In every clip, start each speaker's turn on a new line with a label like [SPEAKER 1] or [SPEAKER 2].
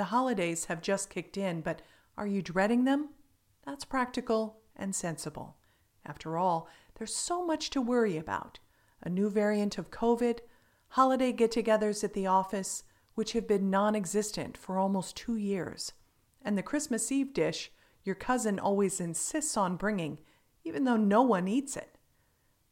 [SPEAKER 1] The holidays have just kicked in, but are you dreading them? That's practical and sensible. After all, there's so much to worry about a new variant of COVID, holiday get togethers at the office, which have been non existent for almost two years, and the Christmas Eve dish your cousin always insists on bringing, even though no one eats it.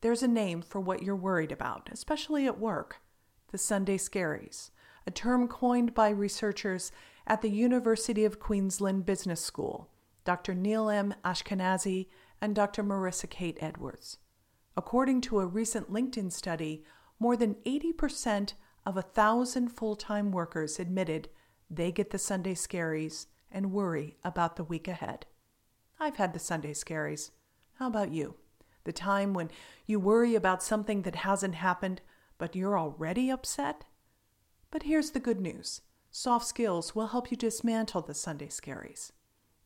[SPEAKER 1] There's a name for what you're worried about, especially at work the Sunday Scaries, a term coined by researchers at the University of Queensland Business School Dr. Neal M. Ashkanasy, and Dr. Marissa Kate Edwards. According to a recent LinkedIn study, more than 80% of a thousand full time workers admitted they get the Sunday scaries and worry about the week ahead. I've had the Sunday scaries. How about you? The time when you worry about something that hasn't happened, but you're already upset? But here's the good news soft skills will help you dismantle the Sunday scaries.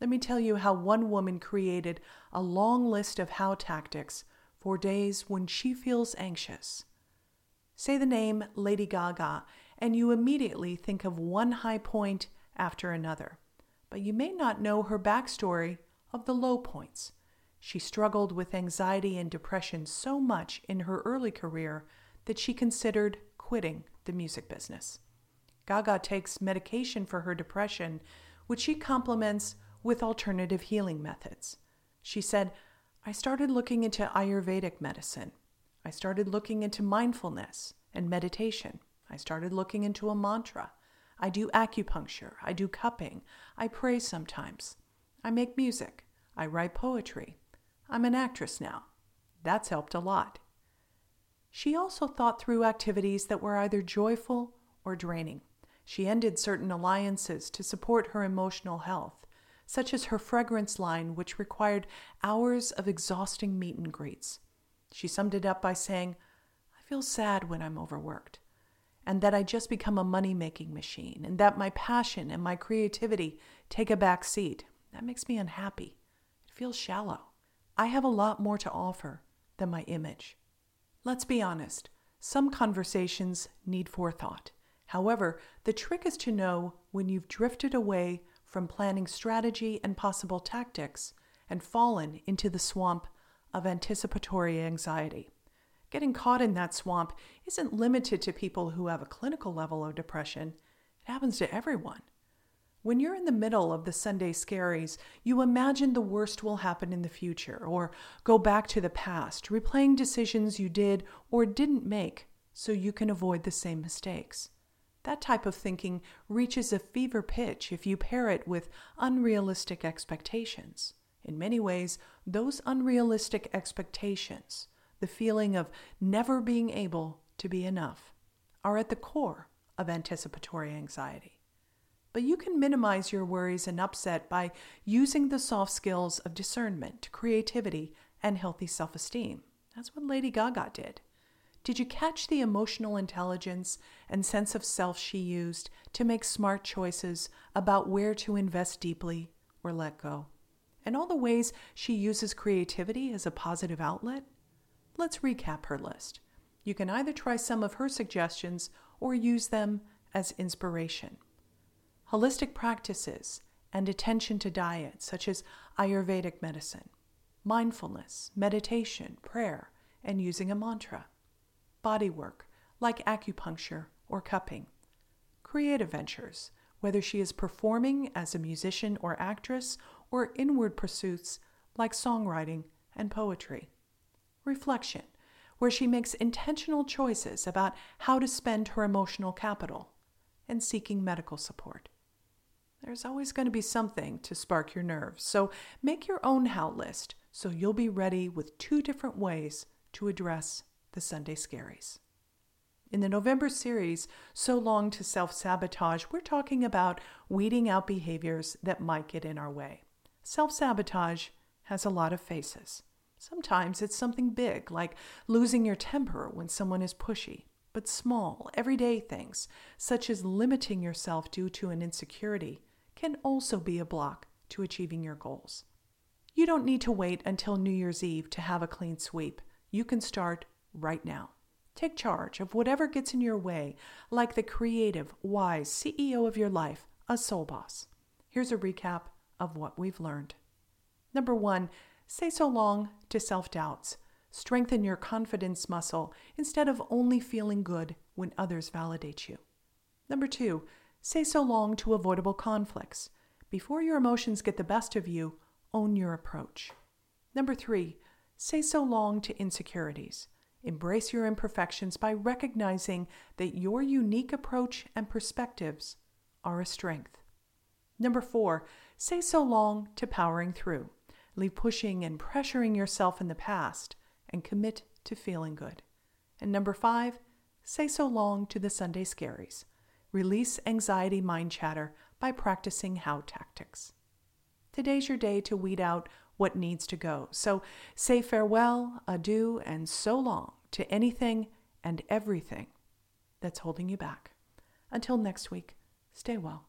[SPEAKER 1] Let me tell you how one woman created a long list of how tactics for days when she feels anxious. Say the name Lady Gaga, and you immediately think of one high point after another. But you may not know her backstory of the low points. She struggled with anxiety and depression so much in her early career that she considered quitting the music business. Gaga takes medication for her depression, which she complements with alternative healing methods. She said, I started looking into Ayurvedic medicine. I started looking into mindfulness and meditation. I started looking into a mantra. I do acupuncture. I do cupping. I pray sometimes. I make music. I write poetry. I'm an actress now. That's helped a lot. She also thought through activities that were either joyful or draining. She ended certain alliances to support her emotional health such as her fragrance line, which required hours of exhausting meet and greets. She summed it up by saying, I feel sad when I'm overworked, and that I just become a money making machine, and that my passion and my creativity take a back seat. That makes me unhappy. It feels shallow. I have a lot more to offer than my image. Let's be honest, some conversations need forethought. However, the trick is to know when you've drifted away from planning strategy and possible tactics and fallen into the swamp of anticipatory anxiety. Getting caught in that swamp isn't limited to people who have a clinical level of depression, it happens to everyone. When you're in the middle of the Sunday scaries, you imagine the worst will happen in the future or go back to the past, replaying decisions you did or didn't make so you can avoid the same mistakes. That type of thinking reaches a fever pitch if you pair it with unrealistic expectations. In many ways, those unrealistic expectations, the feeling of never being able to be enough, are at the core of anticipatory anxiety. But you can minimize your worries and upset by using the soft skills of discernment, creativity, and healthy self esteem. That's what Lady Gaga did. Did you catch the emotional intelligence and sense of self she used to make smart choices about where to invest deeply or let go? And all the ways she uses creativity as a positive outlet? Let's recap her list. You can either try some of her suggestions or use them as inspiration. Holistic practices and attention to diet, such as Ayurvedic medicine, mindfulness, meditation, prayer, and using a mantra body work, like acupuncture or cupping. Creative ventures, whether she is performing as a musician or actress, or inward pursuits like songwriting and poetry. Reflection, where she makes intentional choices about how to spend her emotional capital, and seeking medical support. There's always going to be something to spark your nerves, so make your own how list so you'll be ready with two different ways to address the Sunday Scaries. In the November series, So Long to Self Sabotage, we're talking about weeding out behaviors that might get in our way. Self sabotage has a lot of faces. Sometimes it's something big, like losing your temper when someone is pushy, but small, everyday things, such as limiting yourself due to an insecurity, can also be a block to achieving your goals. You don't need to wait until New Year's Eve to have a clean sweep. You can start right now. Take charge of whatever gets in your way, like the creative, wise CEO of your life, a soul boss. Here's a recap of what we've learned. Number one, say so long to self doubts. Strengthen your confidence muscle instead of only feeling good when others validate you. Number two, say so long to avoidable conflicts. Before your emotions get the best of you, own your approach. Number three, say so long to insecurities. Embrace your imperfections by recognizing that your unique approach and perspectives are a strength. Number four, say so long to powering through. Leave pushing and pressuring yourself in the past and commit to feeling good. And number five, say so long to the Sunday scaries. Release anxiety mind chatter by practicing how tactics. Today's your day to weed out what needs to go. So say farewell, adieu, and so long to anything and everything that's holding you back. Until next week, stay well.